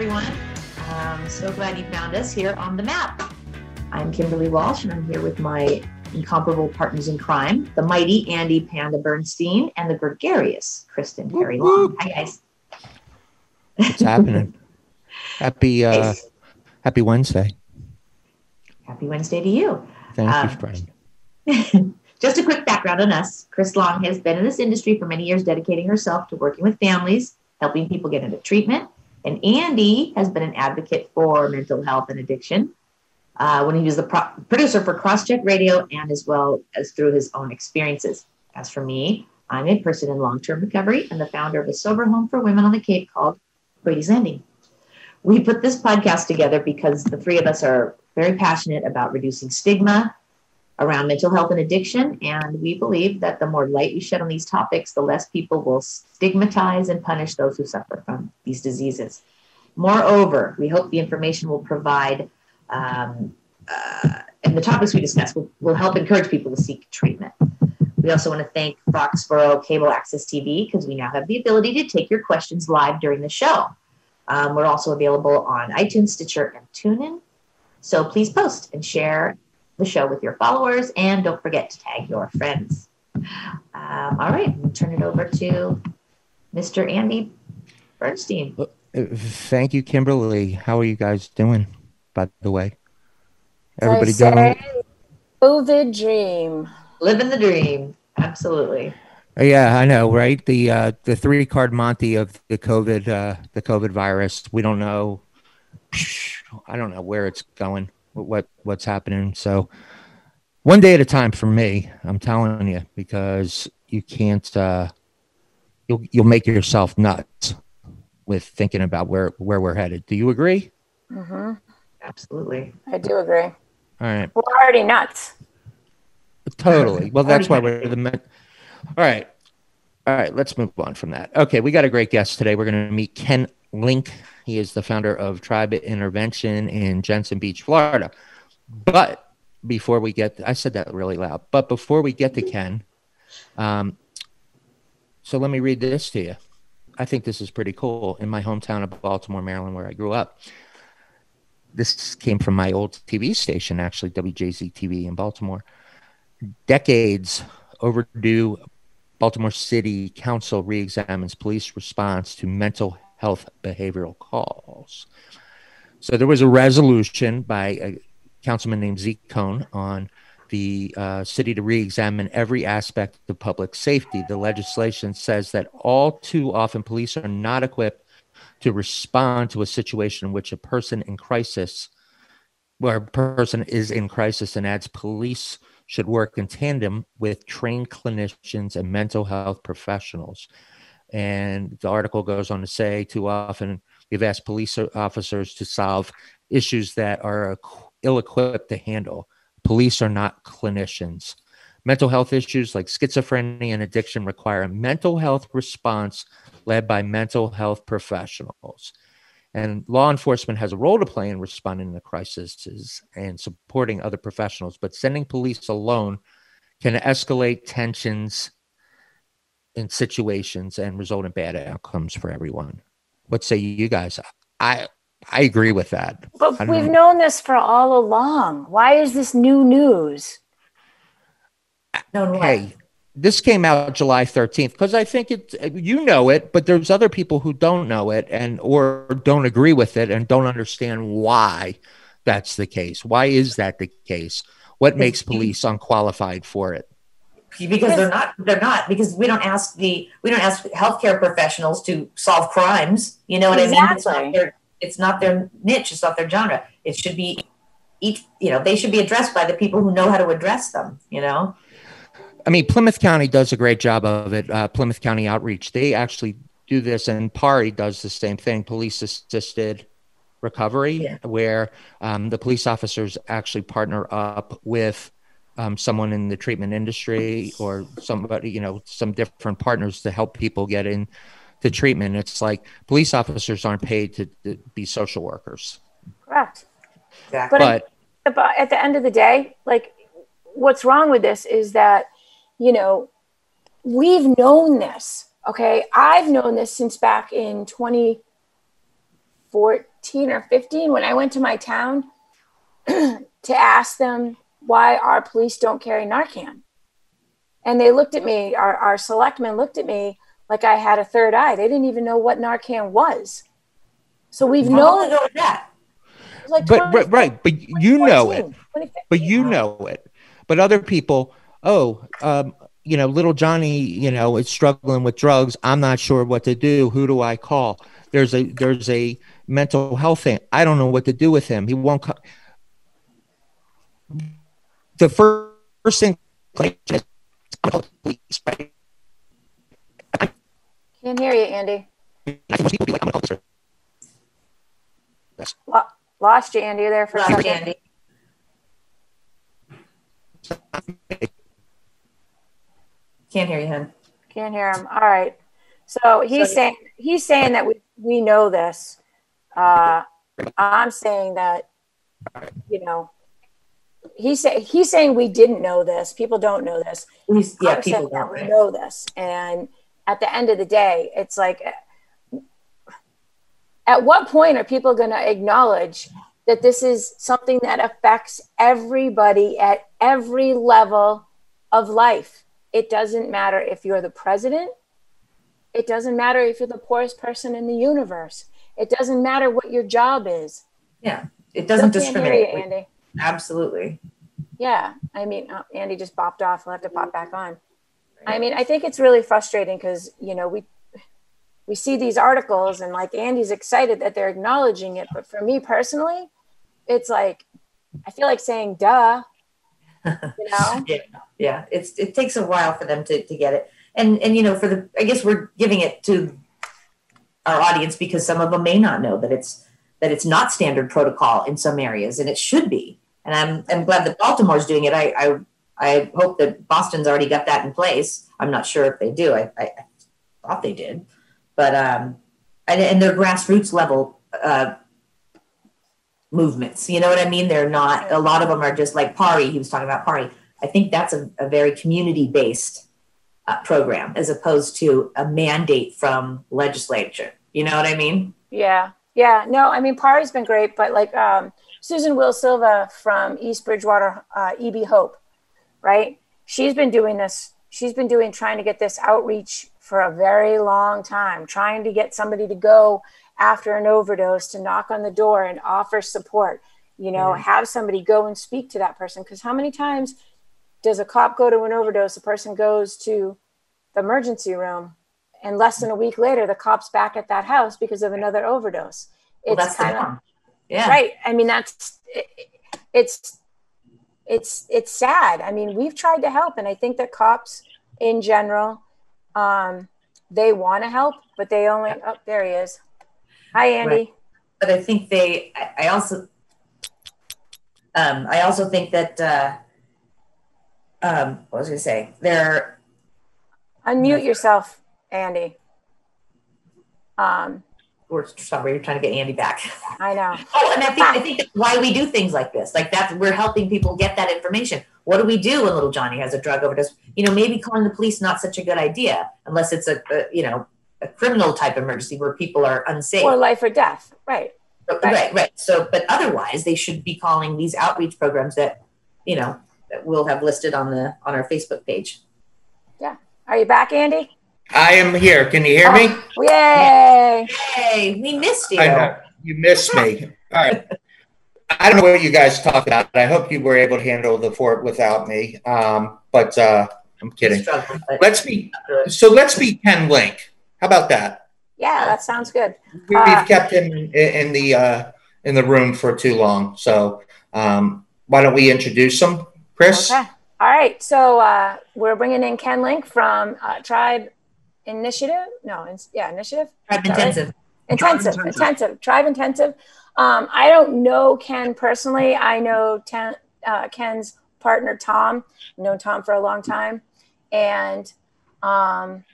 everyone. I'm so glad you found us here on the map. I'm Kimberly Walsh, and I'm here with my incomparable partners in crime, the mighty Andy Panda Bernstein and the gregarious Kristen Perry Long. Hi, guys. What's happening? happy uh, Happy Wednesday. Happy Wednesday to you. Thank um, you, friend. Just a quick background on us. Chris Long has been in this industry for many years, dedicating herself to working with families, helping people get into treatment. And Andy has been an advocate for mental health and addiction uh, when he was the pro- producer for Crosscheck Radio and as well as through his own experiences. As for me, I'm a person in long term recovery and the founder of a sober home for women on the Cape called Brady's Landing. We put this podcast together because the three of us are very passionate about reducing stigma around mental health and addiction. And we believe that the more light we shed on these topics, the less people will stigmatize and punish those who suffer from these diseases. Moreover, we hope the information will provide, um, uh, and the topics we discuss will, will help encourage people to seek treatment. We also want to thank Foxborough Cable Access TV because we now have the ability to take your questions live during the show. Um, we're also available on iTunes, Stitcher, and TuneIn. So please post and share the show with your followers, and don't forget to tag your friends. Um, all right, we'll turn it over to Mr. Andy Bernstein. Uh, thank you, Kimberly. How are you guys doing, by the way? Everybody doing? COVID dream. Living the dream. Absolutely. Uh, yeah, I know, right? The uh, the three card Monty of the COVID uh, the COVID virus. We don't know. I don't know where it's going what what's happening. So one day at a time for me, I'm telling you, because you can't uh, you'll you'll make yourself nuts with thinking about where where we're headed. Do you agree? Mm-hmm. Absolutely, I do agree. All right, we're already nuts. Totally. Well, that's why we're the. men. All right. All right, let's move on from that. Okay, we got a great guest today. We're going to meet Ken Link. He is the founder of Tribe Intervention in Jensen Beach, Florida. But before we get, I said that really loud. But before we get to Ken, um, so let me read this to you. I think this is pretty cool. In my hometown of Baltimore, Maryland, where I grew up, this came from my old TV station, actually, WJZ TV in Baltimore. Decades overdue, Baltimore City Council re-examines police response to mental health behavioral calls. So there was a resolution by a councilman named Zeke Cohen on the uh, city to re-examine every aspect of public safety. The legislation says that all too often police are not equipped to respond to a situation in which a person in crisis, where a person is in crisis, and adds police should work in tandem with trained clinicians and mental health professionals. And the article goes on to say too often we've asked police officers to solve issues that are ill equipped to handle. Police are not clinicians. Mental health issues like schizophrenia and addiction require a mental health response led by mental health professionals. And law enforcement has a role to play in responding to crises and supporting other professionals, but sending police alone can escalate tensions in situations and result in bad outcomes for everyone. What say you guys? I I agree with that. But we've know. known this for all along. Why is this new news? No, hey, this came out July 13th because I think it you know it, but there's other people who don't know it and or don't agree with it and don't understand why that's the case. Why is that the case? What makes police unqualified for it? Because they're not they're not because we don't ask the we don't ask healthcare professionals to solve crimes you know what exactly. i mean it's not, their, it's not their niche it's not their genre it should be each you know they should be addressed by the people who know how to address them you know i mean plymouth county does a great job of it uh, plymouth county outreach they actually do this and PAARI does the same thing police assisted recovery yeah. where um, the police officers actually partner up with um, someone in the treatment industry or somebody, you know, some different partners to help people get in to treatment. It's like police officers aren't paid to, to be social workers. Correct. Exactly. But, but at the end of the day, like what's wrong with this is that, you know, we've known this. Okay. I've known this since back in 2014 or 15 when I went to my town to ask them why our police don't carry Narcan. And they looked at me, our, our selectmen looked at me like I had a third eye. They didn't even know what Narcan was. So we've How known that. Like but, but right, but you know it. But you know it. But other people, oh, um, you know, little Johnny, you know, is struggling with drugs. I'm not sure what to do. Who do I call? There's a there's a mental health thing. I don't know what to do with him. He won't come. The first, first thing is police, right? Can't hear you, Andy. Lost you, Andy, there for Lost a second. Andy. Can't hear you, him. Can't hear him. All right. So he's so, saying he's saying that we we know this. Uh, I'm saying that you know he's say, he's saying we didn't know this. People don't know this. He's, yeah, I'm people don't. We know this, and at the end of the day, it's like, at what point are people going to acknowledge that this is something that affects everybody at every level of life? It doesn't matter if you're the president. It doesn't matter if you're the poorest person in the universe. It doesn't matter what your job is. Yeah, it doesn't discriminate. You, Andy. Absolutely. Yeah, I mean, oh, Andy just bopped off. We'll have to pop back on. I mean, I think it's really frustrating because you know we we see these articles and like Andy's excited that they're acknowledging it, but for me personally, it's like I feel like saying "duh." You know? yeah, yeah. It's it takes a while for them to to get it, and and you know, for the I guess we're giving it to our audience because some of them may not know that it's that it's not standard protocol in some areas, and it should be. And I'm I'm glad that Baltimore's doing it. I I, I hope that Boston's already got that in place. I'm not sure if they do. I, I, thought they did, but um, and, and they're grassroots level uh, movements. You know what I mean? They're not. A lot of them are just like PAARI. He was talking about PAARI. I think that's a, a very community based uh, program as opposed to a mandate from legislature. You know what I mean? Yeah. Yeah, no, I mean, PAARI's been great, but like um, Susan Will Silva from East Bridgewater, uh, EB Hope, right? She's been doing this. She's been doing trying to get this outreach for a very long time, trying to get somebody to go after an overdose to knock on the door and offer support. You know, mm-hmm. have somebody go and speak to that person. Because how many times does a cop go to an overdose? The person goes to the emergency room and less than a week later the cops back at that house because of another overdose. Well, it's kind of yeah. Right. I mean that's it, it's it's it's sad. I mean we've tried to help and i think that cops in general um they want to help but they only oh there he is. Hi andy. Right. but i think they i, I also um i also think that uh um what was i gonna say? They're unmute yourself Andy. Um, we're sorry, we're trying to get Andy back. I know. oh, and I think I think that's why we do things like this. Like that's we're helping people get that information. What do we do when little Johnny has a drug overdose? You know, maybe calling the police not such a good idea unless it's a, a you know a criminal type emergency where people are unsafe or life or death. Right. Right. right. Right. So, but otherwise, they should be calling these outreach programs that you know that we'll have listed on the on our Facebook page. Yeah. Are you back, Andy? I am here. Can you hear me? Oh, yay! Yay! We missed you. I know you missed me. All right. I don't know what you guys talked about. I hope you were able to handle the fort without me. Um, but uh, I'm kidding. Let's be so. Let's be Ken Link. How about that? Yeah, that sounds good. We've uh, kept him in, in the uh, in the room for too long. So um, why don't we introduce him, Chris? Okay. All right. So uh, we're bringing in Ken Link from uh, Tribe initiative. No, in, yeah, initiative. Tribe intensive. Right? Intensive, intensive, intensive, tribe intensive. Um, I don't know Ken personally. I know ten, uh, Ken's partner Tom. I've known Tom for a long time, and um,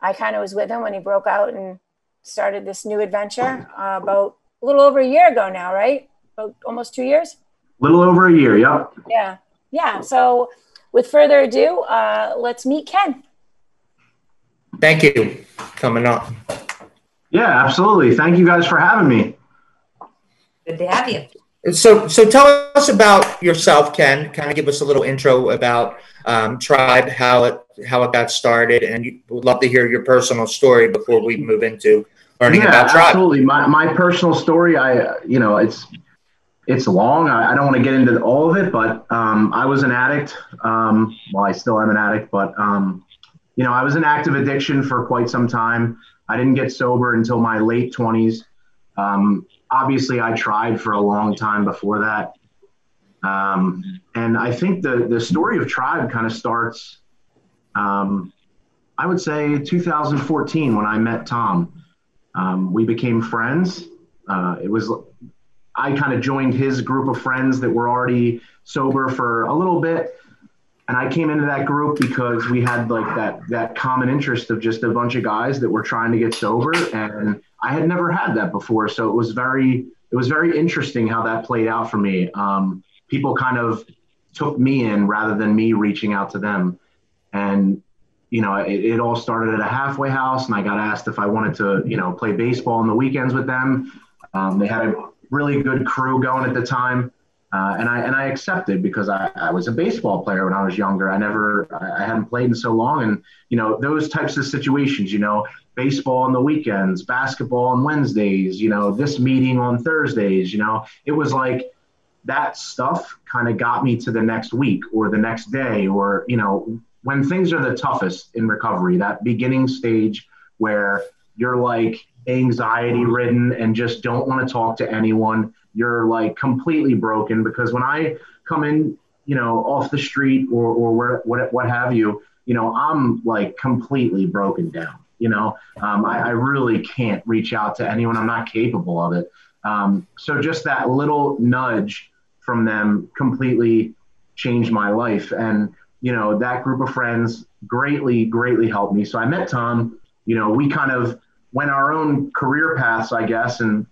I kind of was with him when he broke out and started this new adventure uh, about a little over a year ago now, right? About almost two years. A little over a year, yeah. Yeah, yeah. So, with further ado, uh, let's meet Ken. Thank you coming up. Yeah, absolutely. Thank you guys for having me. Good to have you. So, so tell us about yourself, Ken. Kind of give us a little intro about um, Tribe, how it how it got started, and we'd love to hear your personal story before we move into learning yeah, about Tribe. Absolutely, my my personal story. I you know it's it's long. I, I don't want to get into all of it, but um, I was an addict. Um, well, I still am an addict, but um, you know I was in active addiction for quite some time. I didn't get sober until my late twenties. Um, obviously I tried for a long time before that. Um, and I think the, the story of Tribe kind of starts, um, I would say 2014 when I met Tom. Um, we became friends. Uh, it was, I kind of joined his group of friends that were already sober for a little bit. And I came into that group because we had like that, that common interest of just a bunch of guys that were trying to get sober. And I had never had that before, so it was very it was very interesting how that played out for me. Um, people kind of took me in rather than me reaching out to them, and you know it, it all started at a halfway house, and I got asked if I wanted to you know play baseball on the weekends with them. Um, they had a really good crew going at the time. Uh, and I and I accepted because I, I was a baseball player when I was younger. I never I, hadn't played in so long, and you know those types of situations. You know, baseball on the weekends, basketball on Wednesdays, you know, this meeting on Thursdays, you know, it was like that stuff kind of got me to the next week or the next day or, you know, when things are the toughest in recovery, that beginning stage where you're like anxiety ridden and just don't want to talk to anyone, you're like completely broken because when I come in, you know, off the street or, or where, what, what have you, you know, I'm like completely broken down you know, um, I, I, really can't reach out to anyone. I'm not capable of it. Um, so just that little nudge from them completely changed my life. And, you know, that group of friends greatly, greatly helped me. So I met Tom, you know, we kind of went our own career paths, I guess. And,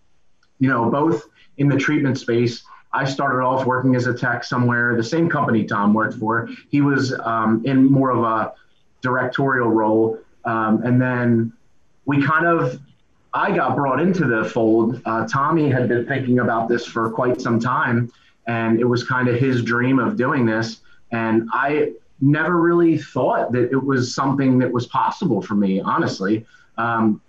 you know, both in the treatment space, I started off working as a tech somewhere, the same company Tom worked for. He was um, in more of a directorial role. Um, and then we kind of, I got brought into the fold. Uh, Tommy had been thinking about this for quite some time, and it was kind of his dream of doing this. And I never really thought that it was something that was possible for me, honestly. Um,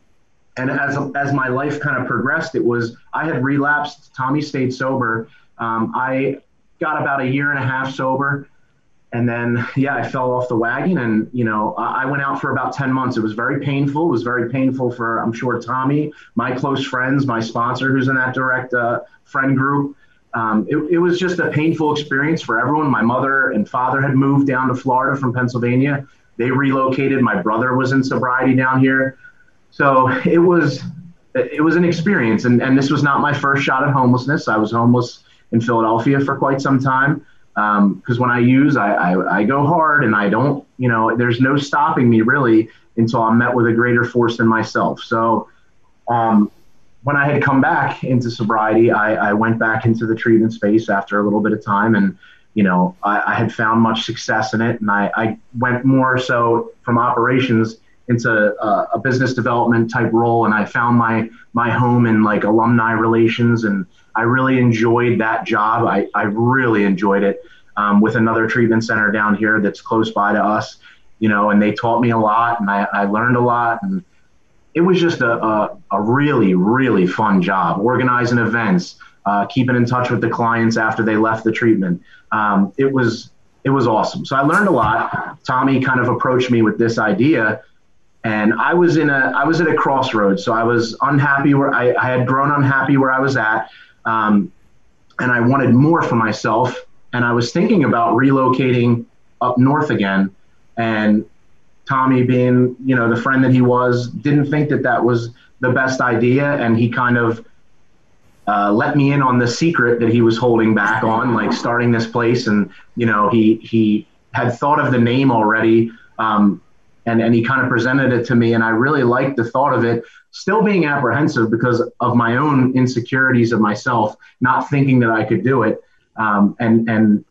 and as, as my life kind of progressed, it was, I had relapsed. Tommy stayed sober. Um, I got about a year and a half sober. And then yeah i fell off the wagon and you know i went out for about 10 months. It was very painful. It was very painful for i'm sure tommy my close friends my sponsor who's in that direct uh, friend group. Um, it, it, was just a painful experience for everyone. My mother and father had moved down to florida from pennsylvania. They relocated. My brother was in sobriety down here so it was it was an experience and, and this was not my first shot at homelessness i was homeless in philadelphia for quite some time because um, when I use, I, I, I, go hard and I don't, you know, there's no stopping me really until I'm met with a greater force than myself. So um, when I had come back into sobriety, I, I, went back into the treatment space after a little bit of time and, you know, I, I had found much success in it. And I, I went more so from operations into a, a business development type role. And I found my, my home in like alumni relations and, I really enjoyed that job. I, I really enjoyed it um, with another treatment center down here that's close by to us, you know, and they taught me a lot and I, I learned a lot. And it was just a, a, a really, really fun job organizing events, uh, keeping in touch with the clients after they left the treatment. Um, it was, it was awesome. So I learned a lot. Tommy kind of approached me with this idea and I was in a I was at a crossroads. So I was unhappy where I, I had grown unhappy where I was at. Um, and I wanted more for myself. And I was thinking about relocating up north again. And Tommy, being you know the friend that he was, didn't think that that was the best idea, and he kind of uh, let me in on the secret that he was holding back on, like starting this place. And you know, he he had thought of the name already. Um, and, and he kind of presented it to me and i really liked the thought of it still being apprehensive because of my own insecurities of myself not thinking that i could do it um, and and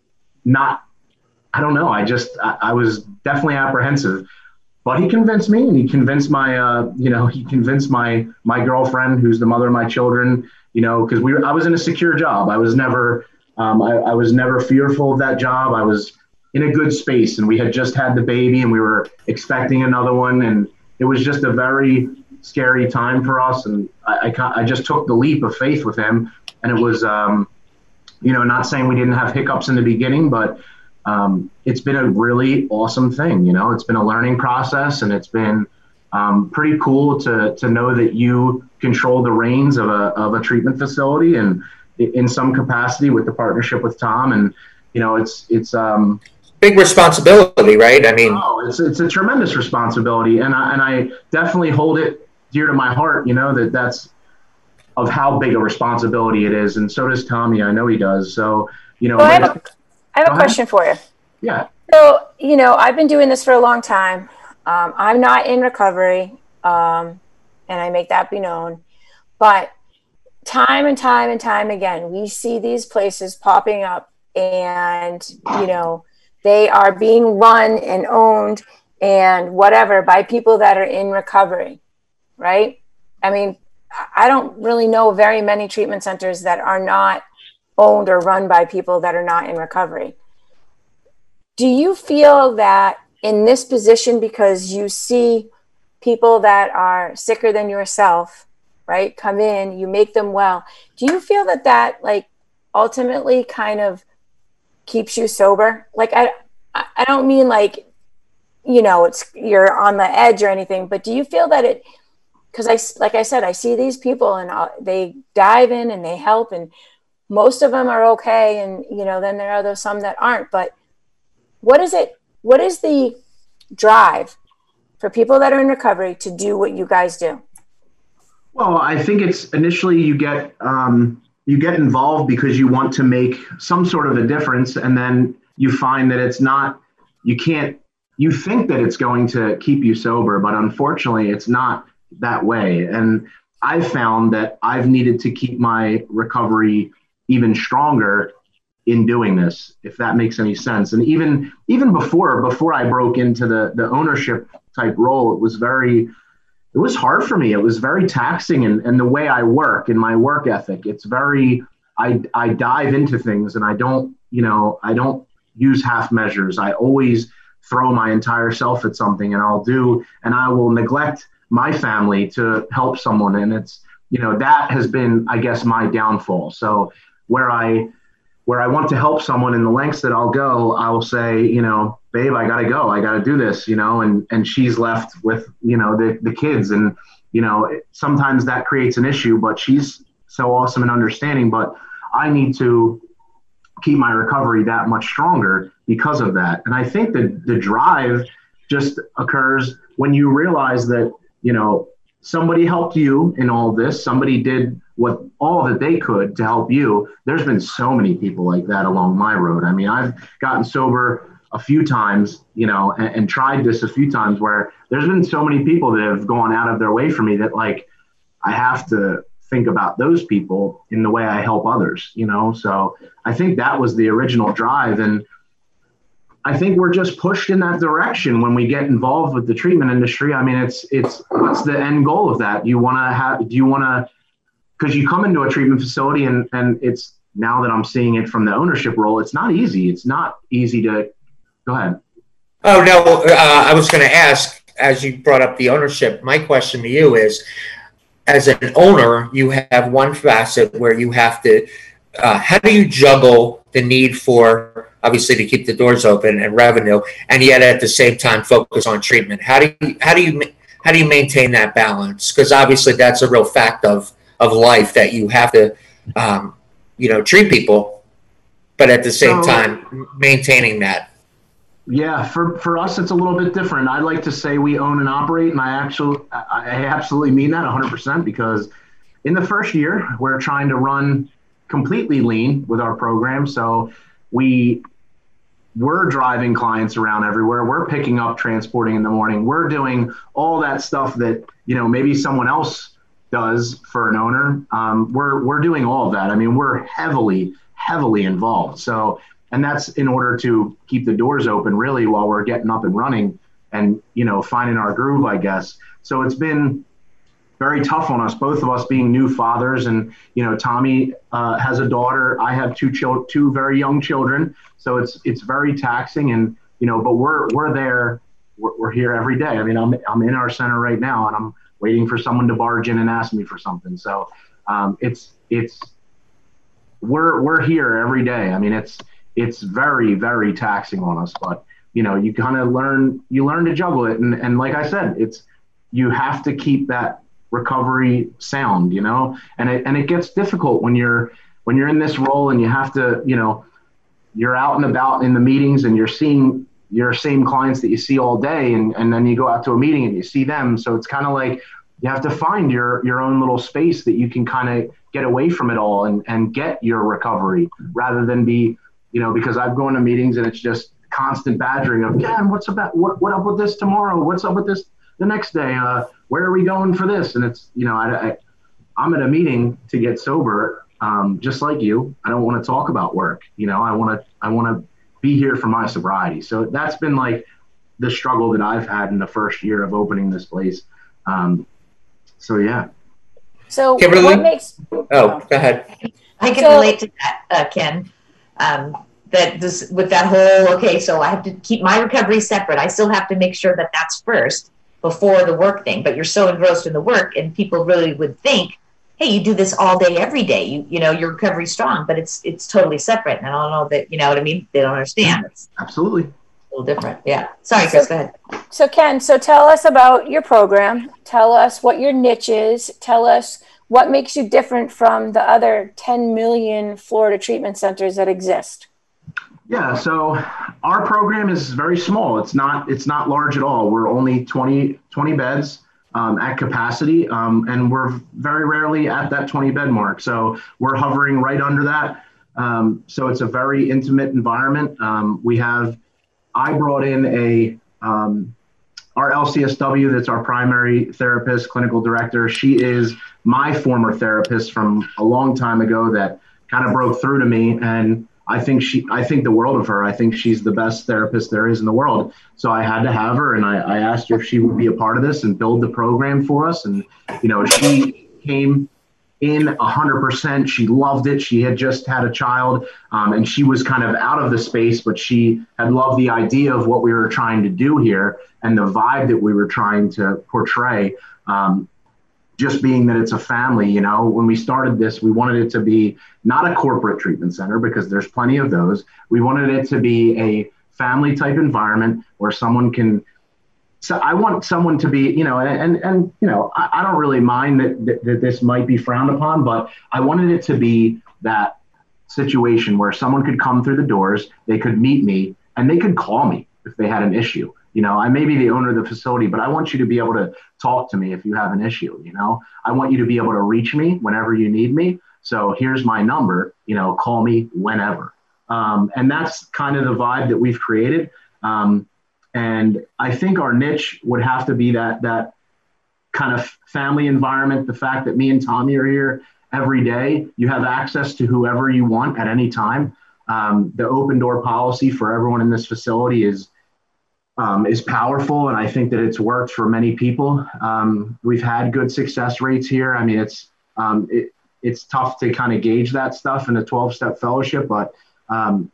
not i don't know i just I, I, was definitely apprehensive. But he convinced me and he convinced my uh, you know he convinced my my girlfriend who's the mother of my children you know because we were, i was in a secure job. I was never um, I, I was never fearful of that job. I was in a good space and we had just had the baby and we were expecting another one and it was just a very scary time for us and i, I, I just took the leap of faith with him and it was um, you know not saying we didn't have hiccups in the beginning but um, it's been a really awesome thing. You know, it's been a learning process, and it's been um, pretty cool to to know that you control the reins of a of a treatment facility, and in some capacity with the partnership with Tom. And you know, it's it's um, big responsibility, right? I mean, oh, it's it's a tremendous responsibility, and I, and I definitely hold it dear to my heart. You know that that's of how big a responsibility it is, and so does Tommy. I know he does. So you know. Well, I have a question for you. Yeah. So, you know, I've been doing this for a long time. Um, I'm not in recovery, um, and I make that be known. But time and time and time again, we see these places popping up, and, you know, they are being run and owned and whatever by people that are in recovery, right? I mean, I don't really know very many treatment centers that are not owned or run by people that are not in recovery. Do you feel that in this position, because you see people that are sicker than yourself, right, come in, you make them well, do you feel that that like ultimately kind of keeps you sober? Like, I, I don't mean like, you know, it's you're on the edge or anything, but do you feel that it, because I, like I said, I see these people and uh, they dive in and they help and most of them are okay and you know then there are those some that aren't but what is it what is the drive for people that are in recovery to do what you guys do well i think it's initially you get um, you get involved because you want to make some sort of a difference and then you find that it's not you can't you think that it's going to keep you sober but unfortunately it's not that way. And i've found that i've needed to keep my recovery even stronger in doing this if that makes any sense. And even even before before i broke into the the ownership type role it was very it was hard for me. It was very taxing and, and the way i work and my work ethic. It's very i i dive into things and i don't you know i don't use half measures. I always throw my entire self at something and i'll do and i will neglect my family to help someone. And it's you know that has been i guess my downfall. So where I where I want to help someone in the lengths that I'll go, I will say, you know, babe, I gotta go, I gotta do this, you know, and and she's left with, you know, the the kids, and you know, sometimes that creates an issue, but she's so awesome and understanding, but I need to keep my recovery that much stronger because of that, and I think that the drive just occurs when you realize that, you know, somebody helped you in all this, somebody did what all that they could to help you. There's been so many people like that along my road. I mean, I've gotten sober a few times, you know, and, and, tried this a few times where there's been so many people that have gone out of their way for me that like I have to think about those people in the way I help others, you know. So I think that was the original drive and I think we're just pushed in that direction when we get involved with the treatment industry. I mean, it's it's what's the end goal of that? Do you want to have do you want to because you come into a treatment facility and and it's now that I'm seeing it from the ownership role, it's not easy. It's not easy to go ahead. Oh no, uh, I was going to ask as you brought up the ownership. My question to you is, as an owner, you have one facet where you have to. Uh, how do you juggle the need for obviously to keep the doors open and revenue, and yet at the same time focus on treatment? How do you how do you how do you maintain that balance? Because obviously that's a real fact of of life that you have to, um, you know, treat people, but at the same so, time maintaining that. Yeah, for for us it's a little bit different. I like to say we own and operate, and I actually I absolutely mean that 100 percent because in the first year we're trying to run completely lean with our program, so we we're driving clients around everywhere we're picking up transporting in the morning we're doing all that stuff that you know maybe someone else does for an owner. Um, we're we're doing all of that. I mean, we're heavily heavily involved. So, and that's in order to keep the doors open, really, while we're getting up and running. and you know finding our groove, I guess. So it's been very tough on us, both of us being new fathers. And you know, Tommy uh, has a daughter. I have two children, two very young children. So it's it's very taxing. And you know, but we're we're there. We're, we're here every day. I mean, I'm I'm in our center right now, and I'm waiting for someone to barge in and ask me for something. So um, it's it's we're we're here every day. I mean, it's it's very very taxing on us, but you know, you kind of learn you learn to juggle it, and and like I said, it's you have to keep that recovery sound, you know, and it, and it gets difficult when you're, when you're in this role and you have to, you know, you're out and about in the meetings and you're seeing your same clients that you see all day. And, and then you go out to a meeting and you see them. So it's kind of like, you have to find your, your own little space that you can kind of get away from it all and, and get your recovery rather than be, you know, because I've gone to meetings and it's just constant badgering of, yeah, what's about, what, what up with this tomorrow? What's up with this the next day? Uh, where are we going for this? And it's, you know, I, I, I'm at a meeting to get sober, um, just like you. I don't want to talk about work. You know, I want to, I want to be here for my sobriety. So that's been like the struggle that I've had in the first year of opening this place. Um, so yeah. So Kimberly? what makes? Oh, go ahead. I can so, relate to that, uh, Ken. Um, that this with that whole okay, so I have to keep my recovery separate. I still have to make sure that that's first before the work thing, but you're so engrossed in the work, and people really would think, hey, you do this all day, every day. You you know your recovery's strong, but it's it's totally separate. And I don't know that you know what I mean. They don't understand. It's Absolutely. A little different. Yeah. Sorry, Chris. go ahead. So Ken, so tell us about your program. Tell us what your niche is. Tell us what makes you different from the other 10 million Florida treatment centers that exist. Yeah, so our program is very small. It's not it's not large at all. We're only 20, 20 beds um, at capacity, um, and we're very rarely at that 20 bed mark. So we're hovering right under that. Um, so it's a very intimate environment. Um, we have I brought in a um, our LCSW that's our primary therapist, clinical director. She is my former therapist from a long time ago that kind of broke through to me and I think she, I think the world of her. I think she's the best therapist there is in the world. So I had to have her, and I, I asked her if she would be a part of this and build the program for us. And you know, she came in 100%. She loved it. She had just had a child, um, and she was kind of out of the space, but she had loved the idea of what we were trying to do here and the vibe that we were trying to portray. Um, just being that it's a family, you know, when we started this, we wanted it to be not a corporate treatment center because there's plenty of those. We wanted it to be a family type environment where someone can. So I want someone to be, you know, and and you know, I, I don't really mind that, that that this might be frowned upon, but I wanted it to be that situation where someone could come through the doors, they could meet me, and they could call me if they had an issue. You know, I may be the owner of the facility, but I want you to be able to talk to me if you have an issue. You know, I want you to be able to reach me whenever you need me. So here's my number. You know, call me whenever. Um, and that's kind of the vibe that we've created. Um, and I think our niche would have to be that that kind of family environment. The fact that me and Tommy are here every day, you have access to whoever you want at any time. Um, the open door policy for everyone in this facility is um, is powerful, and I think that it's worked for many people. Um, we've had good success rates here. I mean, it's um, it, it's tough to kind of gauge that stuff in a 12 step fellowship, but um,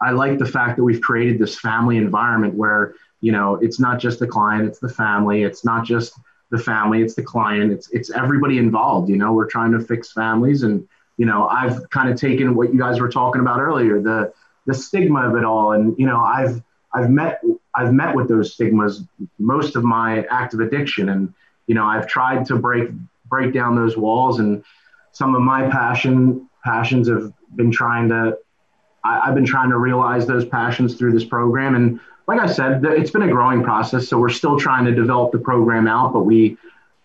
I like the fact that we've created this family environment where you know it's not just the client, it's the family. It's not just the family, it's the client. It's it's everybody involved. You know, we're trying to fix families, and you know, I've kind of taken what you guys were talking about earlier, the the stigma of it all, and you know, I've I've met I've met with those stigmas most of my active addiction, and you know I've tried to break break down those walls, and some of my passion passions have been trying to I, have been trying to realize those passions through this program, and like I said, it's been a growing process, so we're still trying to develop the program out, but we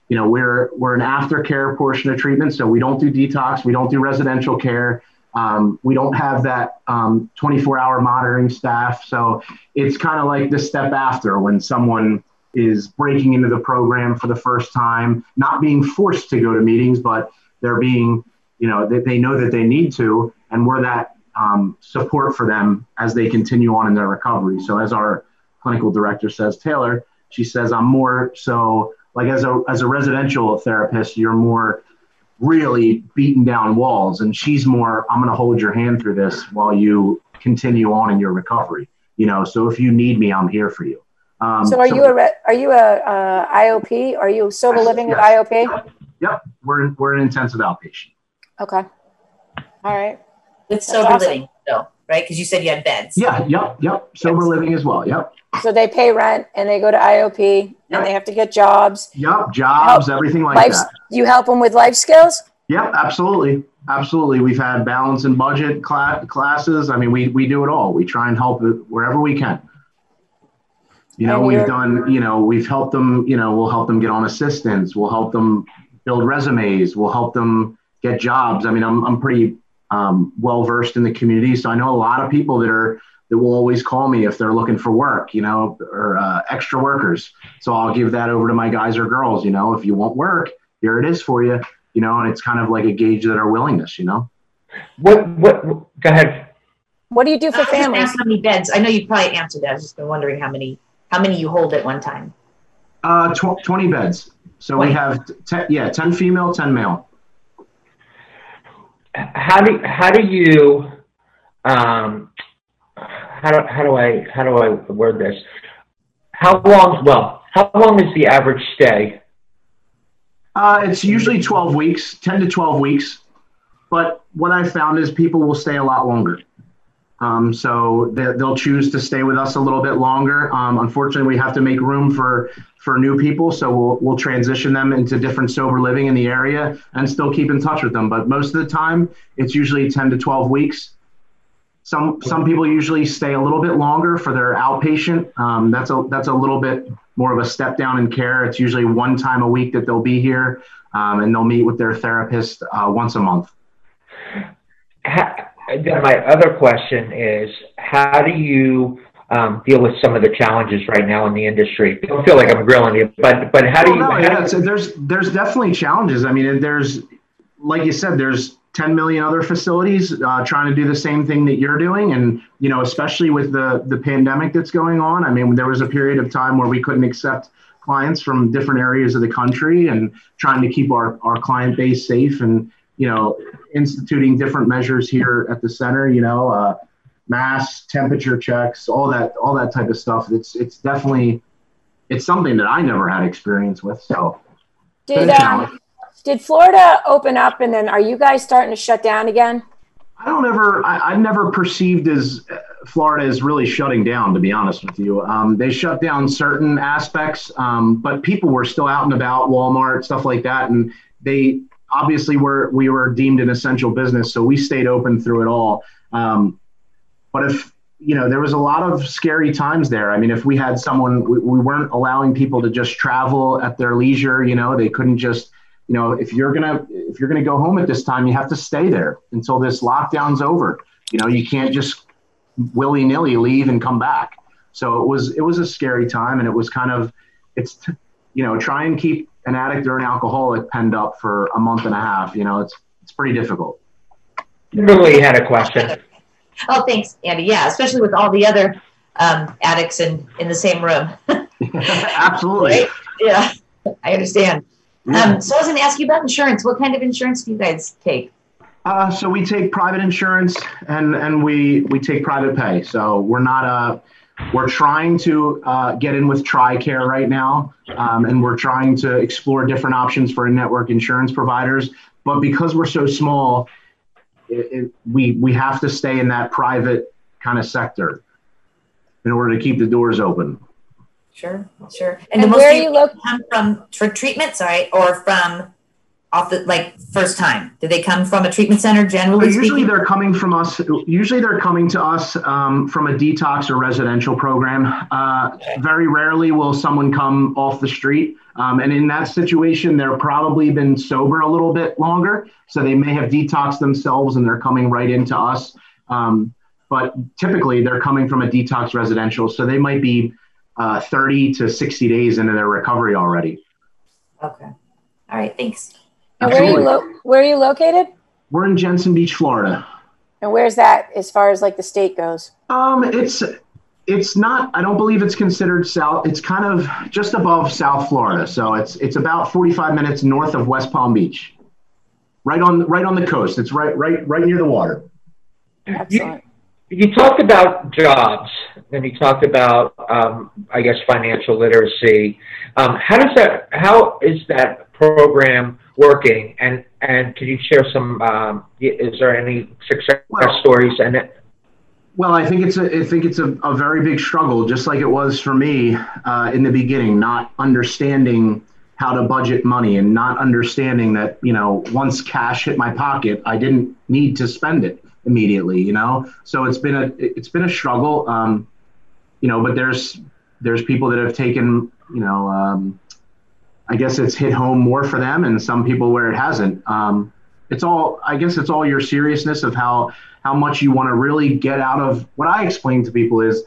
you know we're we're an aftercare portion of treatment. So we don't do detox. We don't do residential care um, we don't have that um, 24 hour monitoring staff. So it's kind of like the step after when someone is breaking into the program for the first time, not being forced to go to meetings, but they're being, you know, they, they know that they need to. And we're that um, support for them as they continue on in their recovery. So as our clinical director says, Taylor, she says, I'm more so like as a as a residential therapist, you're more really beating down walls, and she's more, I'm going to hold your hand through this while you continue on in your recovery. You know, so if you need me, I'm here for you. Um, so are so, you a re- are you a, a IOP? Are you sober living yes, with IOP? Yep, yep. we're we're an intensive outpatient. Okay, all right. With sober awesome. living, though, right? Because you said you had beds. Yeah, yep, yep. Sober yes. living as well. Yep. So they pay rent and they go to IOP yep. and they have to get jobs. Yep, jobs, help, everything like life, that. You help them with life skills. Yep, absolutely, absolutely. We've had balance and budget class, classes. I mean, we we do it all. We try and help wherever we can. You know, we've done, you know, we've helped them, you know, we'll help them get on assistance. We'll help them build resumes. We'll help them get jobs. I mean, I'm, I'm pretty um, well versed in the community. So I know a lot of people that are, that will always call me if they're looking for work, you know, or uh, extra workers. So I'll give that over to my guys or girls, you know, if you want work, here it is for you, you know, and it's kind of like a gauge that our willingness, you know. What, what, go ahead. What do you do for families? How many beds? I know you probably answered that. I was just been wondering how many how many you hold at one time? Uh, tw- 20 beds. So 20. we have, ten, yeah, 10 female, 10 male. How do, how do you, um, how do, how do I, how do I word this? How long, well, how long is the average stay? Uh, it's usually 12 weeks, 10 to 12 weeks. But what I found is people will stay a lot longer. Um, so they, will choose to stay with us a little bit longer. Um, unfortunately, we have to make room for for new people, so we'll we'll transition them into different sober living in the area and still keep in touch with them. But most of the time, it's usually 10 to 12 weeks. Some some people usually stay a little bit longer for their outpatient. Um, that's a that's a little bit more of a step down in care. It's usually one time a week that they'll be here, um, and they'll meet with their therapist uh, once a month then my other question is, how do you um, deal with some of the challenges right now in the industry? I don't feel like I'm grilling you, but but how do you? No, how yeah, so there's there's definitely challenges. I mean, there's like you said, there's 10 million other facilities uh, trying to do the same thing that you're doing, and you know, especially with the the pandemic that's going on. I mean, there was a period of time where we couldn't accept clients from different areas of the country, and trying to keep our our client base safe and you know, instituting different measures here at the center, you know, uh, mass temperature checks, all that, all that type of stuff. It's, it's definitely, it's something that I never had experience with. So did, um, did Florida open up and then are you guys starting to shut down again? I don't ever, I, have never perceived as uh, Florida is really shutting down, to be honest with you. Um, they shut down certain aspects, um, but people were still out and about, Walmart, stuff like that. And they, obviously we're we were deemed an essential business, so we stayed open through it all. Um, but if you know, there was a lot of scary times there. I mean, if we had someone, we, we weren't allowing people to just travel at their leisure. You know, they couldn't just, you know, if you're gonna if you're gonna go home at this time, you have to stay there until this lockdown's over. You know, you can't just willy nilly leave and come back. So it was it was a scary time, and it was kind of it's you know try and keep an addict or an alcoholic penned up for a month and a half. You know, it's it's pretty difficult. Lily had a question. oh, thanks, Andy. Yeah, especially with all the other um, addicts in in the same room. Absolutely. Right? Yeah, I understand. Yeah. Um, so I was going to ask you about insurance. What kind of insurance do you guys take? Uh, so we take private insurance and and we we take private pay. So we're not a we're trying to uh, get in with TRICARE right now, um, and we're trying to explore different options for network insurance providers. But because we're so small, it, it, we we have to stay in that private kind of sector in order to keep the doors open. Sure, sure. And, and where are you look come from for treatment, sorry, or from off the like first time? Do they come from a treatment center generally? usually speaking? they're coming from us. Usually they're coming to us um, from a detox or residential program. Uh, okay. Very rarely will someone come off the street. Um, and in that situation, they're probably been sober a little bit longer. So they may have detoxed themselves and they're coming right into us. Um, but typically they're coming from a detox residential. So they might be uh, 30 to 60 days into their recovery already. Okay. All right. Thanks. And where are you lo- where are you located? We're in Jensen Beach, Florida. And where's that as far as like the state goes? Um, it's it's not. I don't believe it's considered south. It's kind of just above South Florida, so it's it's about 45 minutes north of West Palm Beach, right on right on the coast. It's right right right near the water. Excellent. You, talked about jobs, and you talked about, um, I guess, financial literacy. Um, how does that? How is that program working? And and can you share some? Um, is there any success well, stories? And it well, I think it's a I think it's a, a very big struggle, just like it was for me uh, in the beginning, not understanding how to budget money and not understanding that you know once cash hit my pocket, I didn't need to spend it immediately. You know, so it's been a it's been a struggle. Um, you know, but there's there's people that have taken you know um, I guess it's hit home more for them, and some people where it hasn't. Um, it's all I guess it's all your seriousness of how how much you want to really get out of what I explain to people is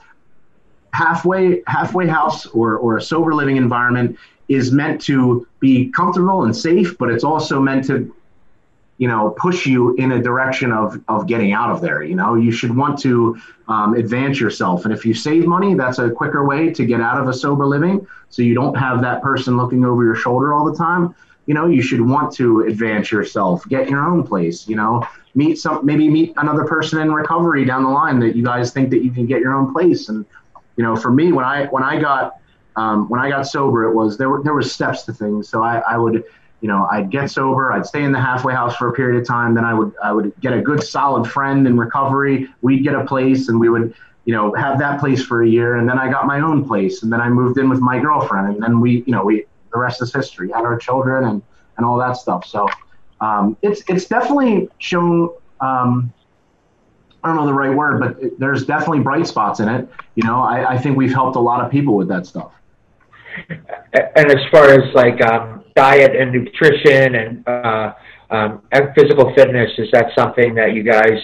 halfway halfway house or or a sober living environment is meant to be comfortable and safe, but it's also meant to you know push you in a direction of of getting out of there you know? You should want to um, advance yourself. And if you save money that's a quicker way to get out of a sober living so you don't have that person looking over your shoulder all the time. You know you should want to advance yourself. Get your own place you know? Meet some maybe meet another person in recovery down the line that you guys think that you can get your own place. And you know for me when i when i got um, when i got sober it was there were there were steps to things. So i i would you know, I'd get sober, I'd stay in the halfway house for a period of time, then I would I would get a good solid friend in recovery. We'd get a place and we would, you know, have that place for a year and then I got my own place and then I moved in with my girlfriend and then we, you know, we the rest is history. Had our children and and all that stuff. So um, it's it's definitely shown um, I don't know the right word, but it, there's definitely bright spots in it. You know, I, I think we've helped a lot of people with that stuff. And as far as like um, diet and nutrition and uh, um, physical fitness, is that something that you guys?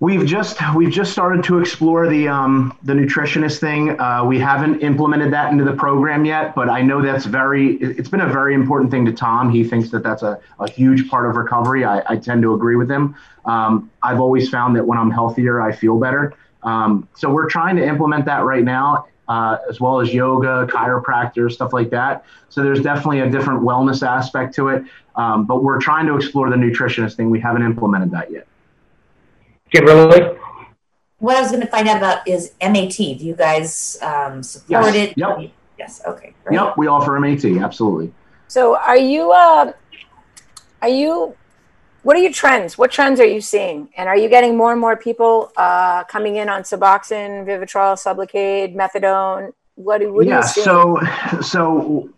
We've just we've just started to explore the um, the nutritionist thing. Uh, we haven't implemented that into the program yet, but I know that's very. It's been a very important thing to Tom. He thinks that that's a, a huge part of recovery. I, I tend to agree with him. Um, I've always found that when I'm healthier, I feel better. Um, so we're trying to implement that right now uh, as well as yoga, chiropractor, stuff like that. So there's definitely a different wellness aspect to it. Um, but we're trying to explore the nutritionist thing. We haven't implemented that yet. Kimberly? What I was going to find out about is MAT. Do you guys um, support yes. it? Yep. Yes. Okay. Great. Yep. We offer MAT. Absolutely. So are you, uh, are you what are your trends? What trends are you seeing? And are you getting more and more people uh, coming in on Suboxone, Vivitrol, Sublocade, Methadone? What, what yeah, so so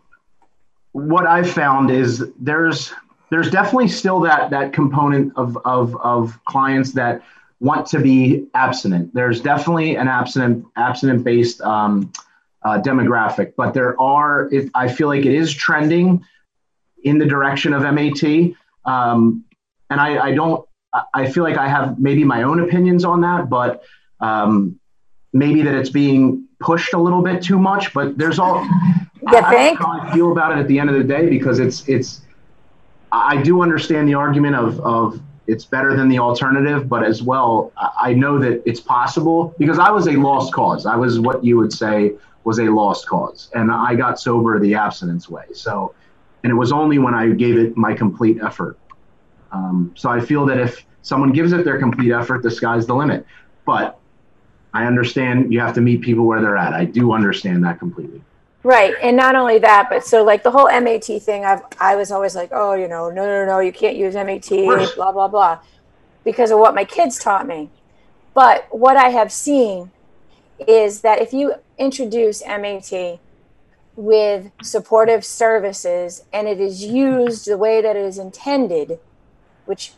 what I've found is there's there's definitely still that that component of of of clients that want to be abstinent. There's definitely an abstinent abstinent based um, uh, demographic, but there are. It, I feel like it is trending in the direction of MAT. Um, and I, I don't I feel like I have maybe my own opinions on that, but um, maybe that it's being pushed a little bit too much. But there's all you I, think? I how I feel about it at the end of the day because it's it's I do understand the argument of of it's better than the alternative, but as well I know that it's possible because I was a lost cause. I was what you would say was a lost cause, and I got sober the abstinence way. So, and it was only when I gave it my complete effort um, so I feel that if someone gives it their complete effort, the sky's the limit. But I understand you have to meet people where they're at. I do understand that completely. Right, and not only that, but so like the whole MAT thing, I've I was always like, oh, you know, no, no, no, you can't use MAT, blah blah blah, because of what my kids taught me. But what I have seen is that if you introduce MAT with supportive services and it is used the way that it is intended, which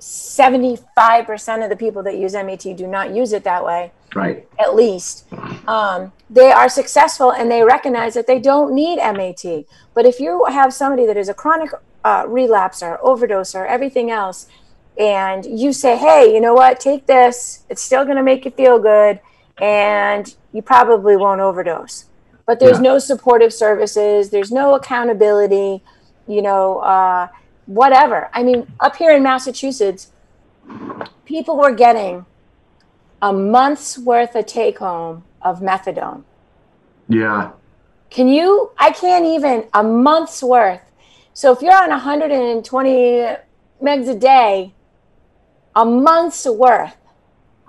75% of the people that use MAT do not use it that way. Right. At least. Um, they are successful and they recognize that they don't need MAT. But if you have somebody that is a chronic uh, relapser, overdoser, everything else, and you say, hey, you know what, take this, it's still going to make you feel good, and you probably won't overdose. But there's yeah. no supportive services, there's no accountability, you know. Uh, whatever. I mean, up here in Massachusetts, people were getting a month's worth of take home of methadone. Yeah. Can you? I can't even a month's worth. So if you're on 120 megs a day, a month's worth.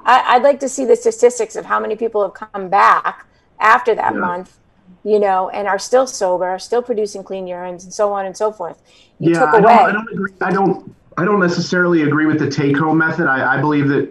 I, would like to see the statistics of how many people have come back after that yeah. month, you know, and are still sober, are still producing clean urines, and so on and so forth. You yeah, I don't, I don't agree. I don't. I don't necessarily agree with the take-home method. I, I believe that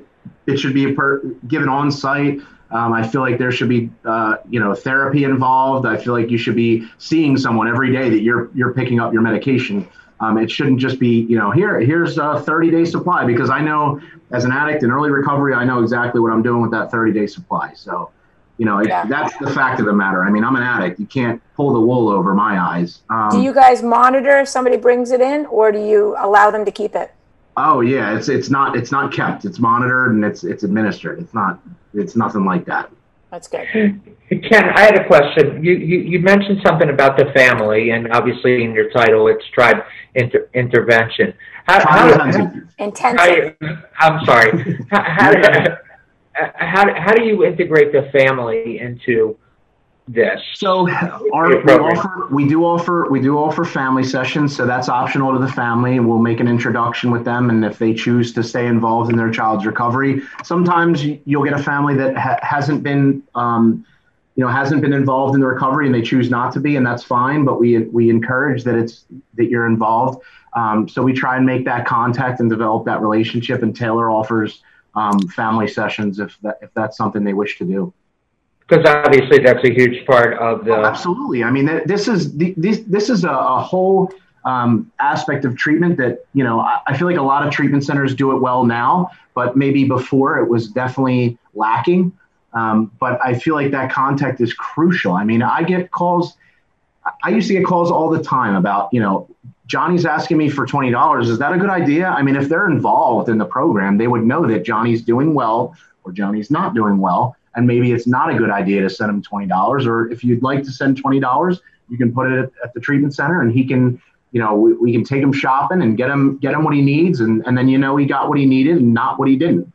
it should be per, given on site. Um, I feel like there should be, uh, you know, therapy involved. I feel like you should be seeing someone every day that you're you're picking up your medication. Um, it shouldn't just be, you know, here here's a 30 day supply because I know as an addict in early recovery, I know exactly what I'm doing with that 30 day supply. So, you know, it, yeah. that's the fact of the matter. I mean, I'm an addict. You can't pull the wool over my eyes. Um, do you guys monitor if somebody brings it in, or do you allow them to keep it? Oh yeah, it's it's not it's not kept. It's monitored and it's it's administered. It's not it's nothing like that. That's good. Ken, I had a question. You, you, you mentioned something about the family, and obviously in your title, it's tribe inter, intervention. How, how, Intensive. I, am sorry. how, how, how, how do you integrate the family into this. So our, we offer we do offer we do offer family sessions, so that's optional to the family. We'll make an introduction with them, and if they choose to stay involved in their child's recovery, sometimes you'll get a family that ha- hasn't been. Um, you know, hasn't been involved in the recovery and they choose not to be, and that's fine. But we we encourage that it's that you're involved. Um, so we try and make that contact and develop that relationship. And Taylor offers um, family sessions if that if that's something they wish to do because obviously that's a huge part of the. Oh, absolutely. I mean, this is this this is a, a whole um, aspect of treatment that you know I, I, feel like a lot of treatment centers do it well now, but maybe before it was definitely lacking. Um, but I feel like that contact is crucial. I mean, I get calls. I used to get calls all the time about you know Johnny's asking me for twenty dollars. Is that a good idea? I mean, if they're involved in the program, they would know that Johnny's doing well or Johnny's not doing well and maybe it's not a good idea to send him $20 or if you'd like to send $20 you can put it at, the treatment center and he can you know we, we, can take him shopping and get him get him what he needs and, and then you know he got what he needed and not what he didn't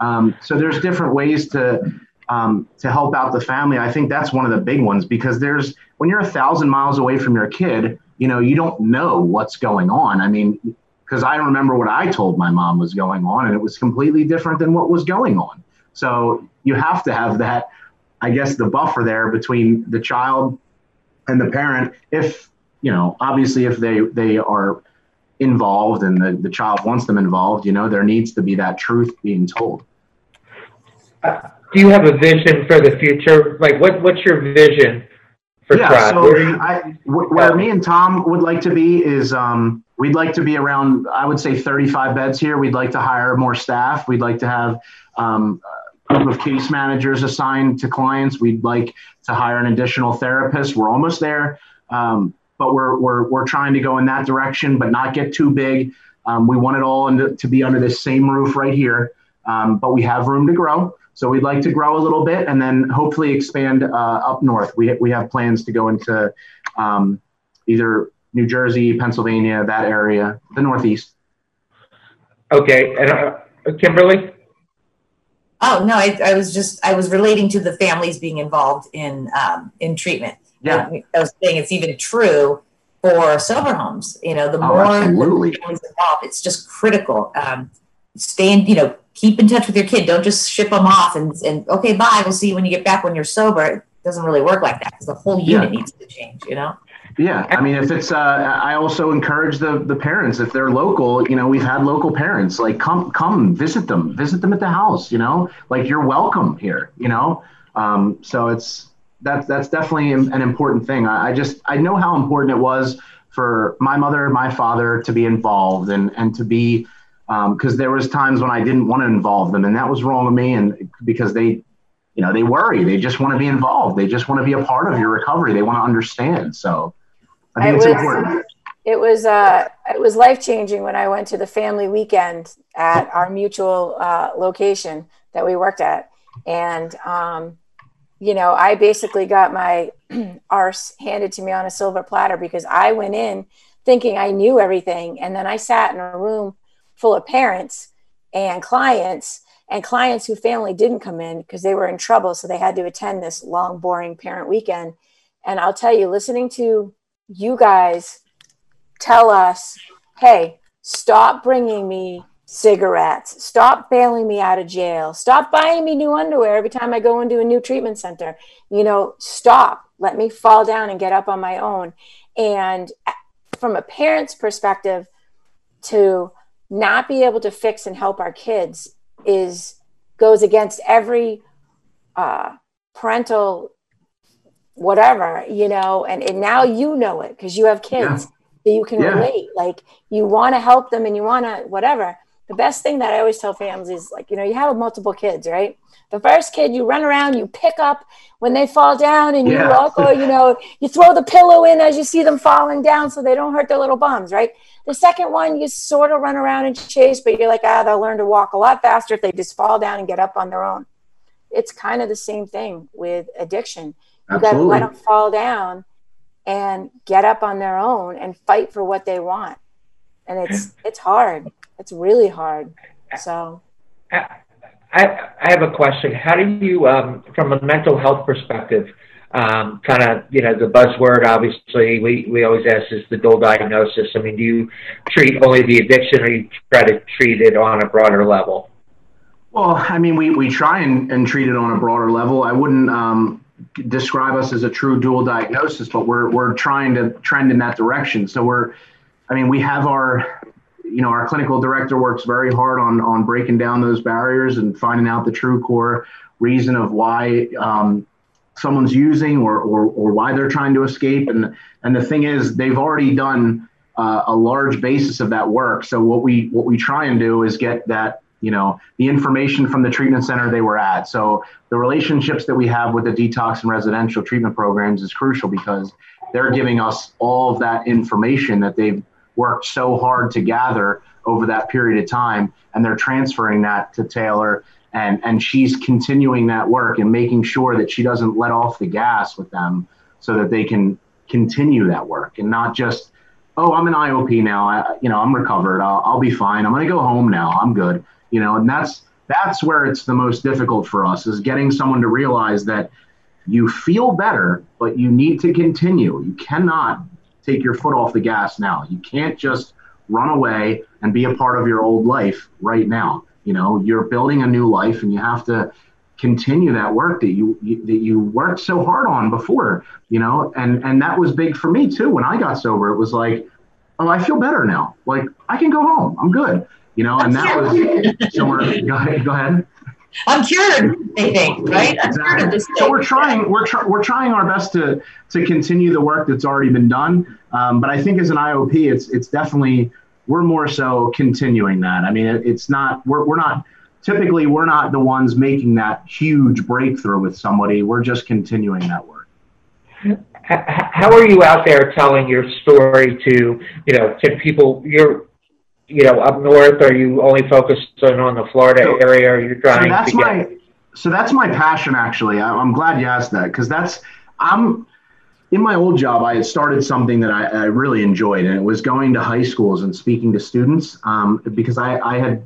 um, so there's different ways to um, to help out the family i think that's one of the big ones because there's when you're a thousand miles away from your kid you know you don't know what's going on i mean because i remember what i told my mom was going on and it was completely different than what was going on so you have to have that, I guess, the buffer there between the child and the parent. If, you know, obviously if they, they are involved and the, the child wants them involved, you know, there needs to be that truth being told. Uh, do you have a vision for the future? Like what, what's your vision for yeah? So where, I, where me and Tom would like to be is, um, we'd like to be around, I would say 35 beds here. We'd like to hire more staff. We'd like to have, um, group of case managers assigned to clients. We'd like to hire an additional therapist. We're almost there, um, but we're, we're, we're trying to go in that direction, but not get too big. Um, we want it all to be under the same roof right here, um, but we have room to grow. So we'd like to grow a little bit and then hopefully expand uh, up north. We, we have plans to go into um, either New Jersey, Pennsylvania, that area, the Northeast. Okay, and uh, Kimberly. Oh no, I, I, was just I was relating to the families being involved in um, in treatment. Yeah, I was saying it's even true for sober homes. You know, the oh, more families involved, it's just critical. Um, stay in, you know, keep in touch with your kid. Don't just ship them off and and okay, bye. We'll see you when you get back when you're sober. It doesn't really work like that because the whole unit yeah. needs to change. You know. Yeah, I mean, if it's, uh, I also encourage the the parents if they're local. You know, we've had local parents like come come visit them, visit them at the house. You know, like you're welcome here. You know, um, so it's that's that's definitely an important thing. I, I just I know how important it was for my mother, my father to be involved and and to be because um, there was times when I didn't want to involve them, and that was wrong of me, and because they you know they worry. They just want to be involved. They just want to be a part of your recovery. They want to understand. So I think it it's was, important. It was uh, it was life changing when I went to the family weekend at our mutual uh, location that we worked at, and um, you know I basically got my arse handed to me on a silver platter because I went in thinking I knew everything, and then I sat in a room full of parents and clients and clients who family didn't come in because they were in trouble. So they had to attend this long, boring parent weekend. And I'll tell you, listening to you guys tell us, hey, stop bringing me cigarettes, stop bailing me out of jail, stop buying me new underwear every time I go into a new treatment center. You know, stop, let me fall down and get up on my own. And uh, from a parent's perspective, to not be able to fix and help our kids is goes against every uh, parental whatever you know and, and now you know it because you have kids yeah. so you can yeah. relate like you want to help them and you want to whatever the best thing that i always tell families is like you know you have multiple kids right the first kid you run around you pick up when they fall down and yeah. you also you know you throw the pillow in as you see them falling down so they don't hurt their little bums right the second one, you sort of run around and chase, but you're like, ah, they'll learn to walk a lot faster if they just fall down and get up on their own. It's kind of the same thing with addiction. You got to let them fall down and get up on their own and fight for what they want. And it's it's hard. It's really hard. So. I, I have a question. How do you, um, from a mental health perspective, um, kind of, you know, the buzzword, obviously, we, we always ask is the dual diagnosis. I mean, do you treat only the addiction or you try to treat it on a broader level? Well, I mean, we, we try and, and treat it on a broader level. I wouldn't um, describe us as a true dual diagnosis, but we're, we're trying to trend in that direction. So we're, I mean, we have our, you know, our clinical director works very hard on, on breaking down those barriers and finding out the true core reason of why um, someone's using or, or, or why they're trying to escape. And, and the thing is, they've already done uh, a large basis of that work. So what we, what we try and do is get that, you know, the information from the treatment center they were at. So the relationships that we have with the detox and residential treatment programs is crucial because they're giving us all of that information that they've worked so hard to gather over that period of time. And they're transferring that to Taylor and and she's continuing that work and making sure that she doesn't let off the gas with them so that they can continue that work and not just oh i'm an iop now. I you know i'm recovered. I'll, I'll be fine. I'm going to go home now. I'm good. You know and that's that's where it's the most difficult for us is getting someone to realize that you feel better but you need to continue. You cannot take your foot off the gas now you can't just run away and be a part of your old life right now you know, you're building a new life, and you have to continue that work that you, you, that you worked so hard on before. You know, and and that was big for me too. When I got sober, it was like, oh, I feel better now. Like I can go home. I'm good. You know, and that was so. We're, go ahead. Go ahead. I'm cured, they think, right? Exactly. So we're trying, we're, tr- we're trying our best to to continue the work that's already been done. Um, but I think as an IOP, it's it's definitely we're more so continuing that. I mean, it, it's not we're we're not typically we're not the ones making that huge breakthrough with somebody. We're just continuing that work. How are you out there telling your story to you know to people? You're you know up north. Are you only focused on the Florida so, area? Are you trying so that's to my, get? So that's my passion. Actually, I'm glad you asked that because that's I'm in my old job, I had started something that I, I, really enjoyed, and it was going to high schools and speaking to students um, because I, I, had,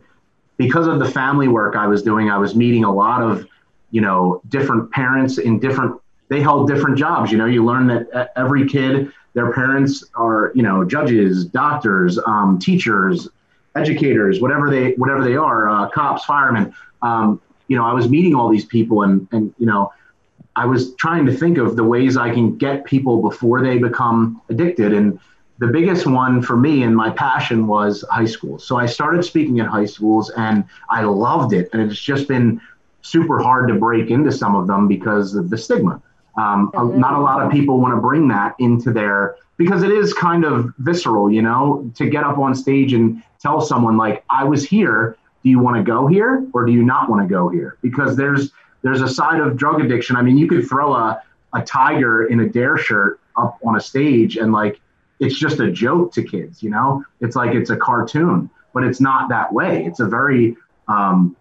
because of the family work I was doing, I was meeting a lot of, you know, different parents in different, they held different jobs. You know, you learn that every kid, their parents are, you know, judges, doctors, um, teachers, educators, whatever they, whatever they are, uh, cops, firemen. Um, you know, I was meeting all these people, and and you know, I was trying to think of the ways I can get people before they become addicted. And the biggest one for me and my passion was high school. So I started speaking at high schools and I loved it. And it's just been super hard to break into some of them because of the stigma. Um, mm-hmm. Not a lot of people want to bring that into their, because it is kind of visceral, you know, to get up on stage and tell someone, like, I was here. Do you want to go here or do you not want to go here? Because there's, there's a side of drug addiction. I mean, you could throw a, a tiger in a DARE shirt up on a stage and like it's just a joke to kids, you know? It's like it's a cartoon, but it's not that way. It's a very um,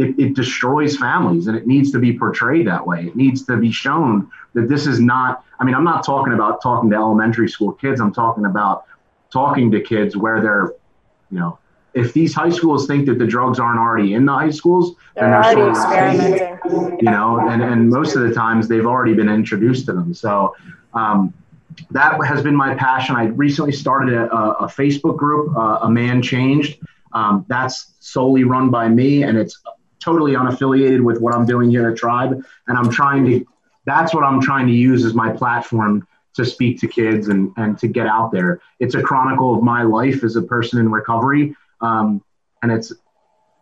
it, it destroys families and it needs to be portrayed that way. It needs to be shown that this is not, I mean, I'm not talking about talking to elementary school kids. I'm talking about talking to kids where they're, you know, if these high schools think that the drugs aren't already in the high schools, they're, they're already experimenting. You know, and, and most of the times they've already been introduced to them. So um, that has been my passion. I recently started a, a Facebook group, uh, A Man Changed. Um, that's solely run by me, and it's totally unaffiliated with what I'm doing here at Tribe. And I'm trying to, that's what I'm trying to use as my platform to speak to kids and, and to get out there. It's a chronicle of my life as a person in recovery. Um, and it's,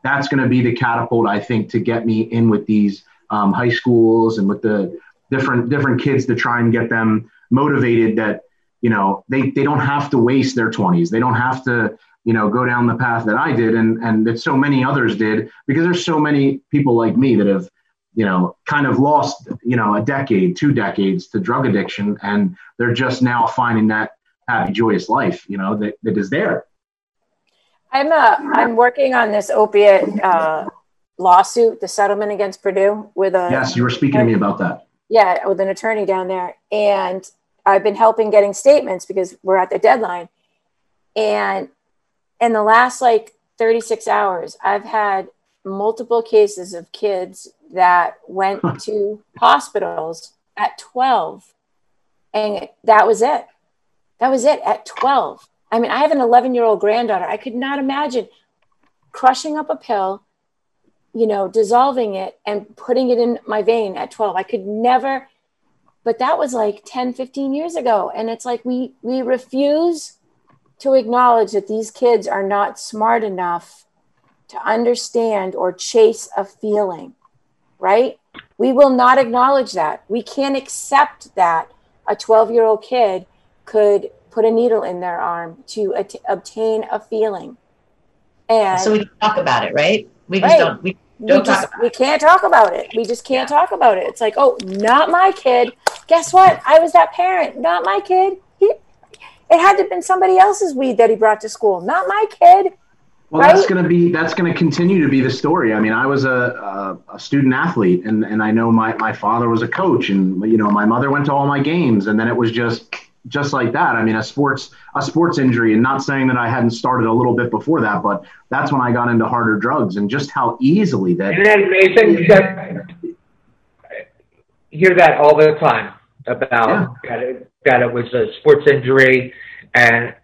that's going to be the catapult, I think, to get me in with these um, high schools and with the different, different kids to try and get them motivated that, you know, they, they don't have to waste their 20s. They don't have to, you know, go down the path that I did and, and that so many others did because there's so many people like me that have, you know, kind of lost, you know, a decade, two decades to drug addiction. And they're just now finding that happy, joyous life, you know, that, that is there. I'm, uh, I'm working on this opiate uh, lawsuit, the settlement against Purdue with a. Yes, you were speaking to me about that. Yeah, with an attorney down there. And I've been helping getting statements because we're at the deadline. And in the last like 36 hours, I've had multiple cases of kids that went to hospitals at 12 and that was it. That was it at 12 i mean i have an 11 year old granddaughter. I could not imagine crushing up a pill you know dissolving it and putting it in my vein at 12 i could never but that was like 10 15 years ago and it's like we we refuse to acknowledge that these kids are not smart enough to understand or chase a feeling, right? We will not acknowledge that. We can't accept that a 12 year old kid could put a needle in their arm to at- obtain a feeling. And so we talk about it, right? We just right. don't. We, don't we, just, we can't talk about it. We just can't yeah. talk about it. It's like, oh, not my kid. Guess what? I was that parent. Not my kid. He, it had to have been somebody else's weed that he brought to school. Not my kid. Well, right? that's going to be that's going to continue to be the story. I mean, I was a, a, a, student athlete, and and I know my my father was a coach, and you know my mother went to all my games, and then it was just just like that. I mean, a sports a sports injury, and not saying that I hadn't started a little bit before that, but that's when I got into harder drugs, and just how easily that. Isn't that amazing? That, hear that all the time about yeah. That, it, was a sports injury, and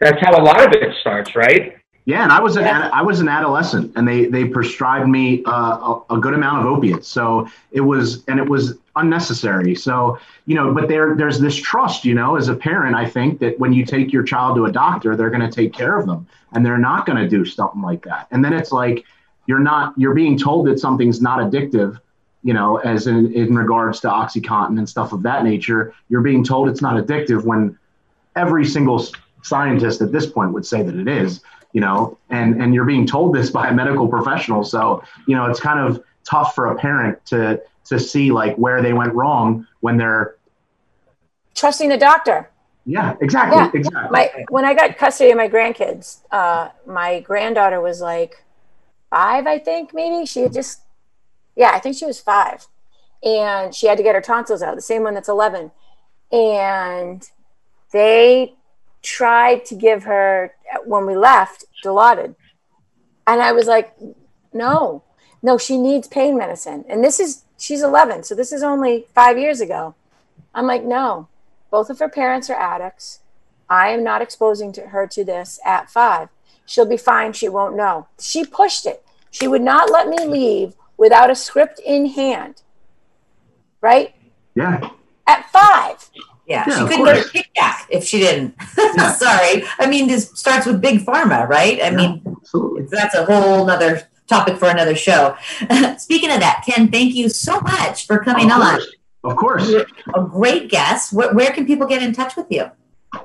that's how a lot of it starts, right? Yeah, and I was an yeah. I was an adolescent, and they they prescribed me uh, a, a, good amount of opiates. So it was and it was unnecessary. So you know, but there there's this trust, you know, as a parent, I think that when you take your child to a doctor, they're going to take care of them, and they're not going to do something like that. And then it's like you're not you're being told that something's not addictive, you know, as in in regards to OxyContin and stuff of that nature. You're being told it's not addictive when every single scientist at this point would say that it is you know, and and you're being told this by a medical professional. So you know, it's kind of tough for a parent to to see like where they went wrong when they're trusting the doctor. Yeah, exactly, yeah. exactly. My when I got custody of my grandkids, uh, my granddaughter was like five, I think, maybe. She had just, yeah, I think she was five, and she had to get her tonsils out. The same one that's eleven, and they tried to give her when we left Dilaudid. And I was like, no, no, she needs pain medicine. And this is, she's 11. So this is only five years ago. I'm like, no, both of her parents are addicts. I am not exposing to her to this at five. She'll be fine. She won't know. She pushed it. She would not let me leave without a script in hand. Right? Yeah. At five. Yeah, yeah she couldn't get her kickback if she didn't. Yeah. Sorry. I mean, this starts with big pharma, right? I yeah, mean, absolutely. that's a whole other topic for another show. Speaking of that, Ken, thank you so much for coming of on. Of course. You're a great guest. Where, where can people get in touch with you?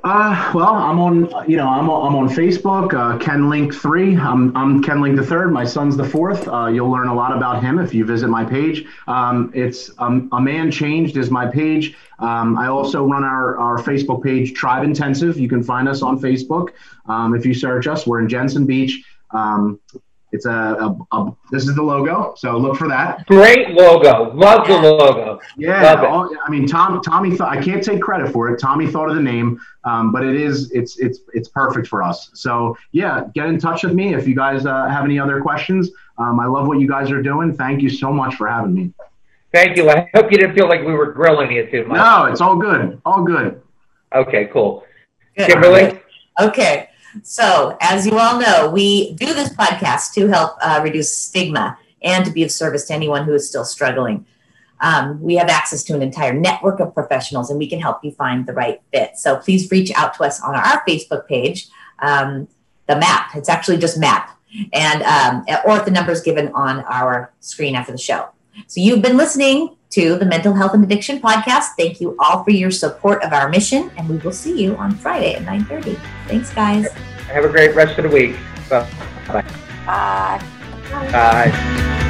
Uh, well, I'm on, you know, I'm I'm on Facebook, uh, Ken Link three. I'm, I'm Ken Link the third. My son's the fourth. Uh, you'll learn a lot about him if you visit my page. Um, it's um, a man changed is my page. Um, I also run our, our Facebook page, Tribe Intensive. You can find us on Facebook. Um, if you search us, we're in Jensen Beach. It's a, a, a, this is the logo, so look for that. Great logo. Love the logo. Yeah, all, I mean, Tom, Tommy thought I can't take credit for it. Tommy thought of the name, um, but it is it's it's it's perfect for us. So yeah, get in touch with me if you guys uh, have any other questions. Um, I love what you guys are doing. Thank you so much for having me. Thank you. I hope you didn't feel like we were grilling you too much. No, it's all good. All good. Okay, cool. Good. Kimberly. Okay. So, as you all know, we do this podcast to help uh, reduce stigma and to be of service to anyone who is still struggling. Um, we have access to an entire network of professionals and we can help you find the right fit. So, please reach out to us on our Facebook page, um, the MAP. It's actually just MAP, and um, or at the numbers given on our screen after the show. So, you've been listening to the Mental Health and Addiction Podcast. Thank you all for your support of our mission, and we will see you on Friday at 9.30. Thanks, guys. Have a great rest of the week. Bye. Bye. Bye.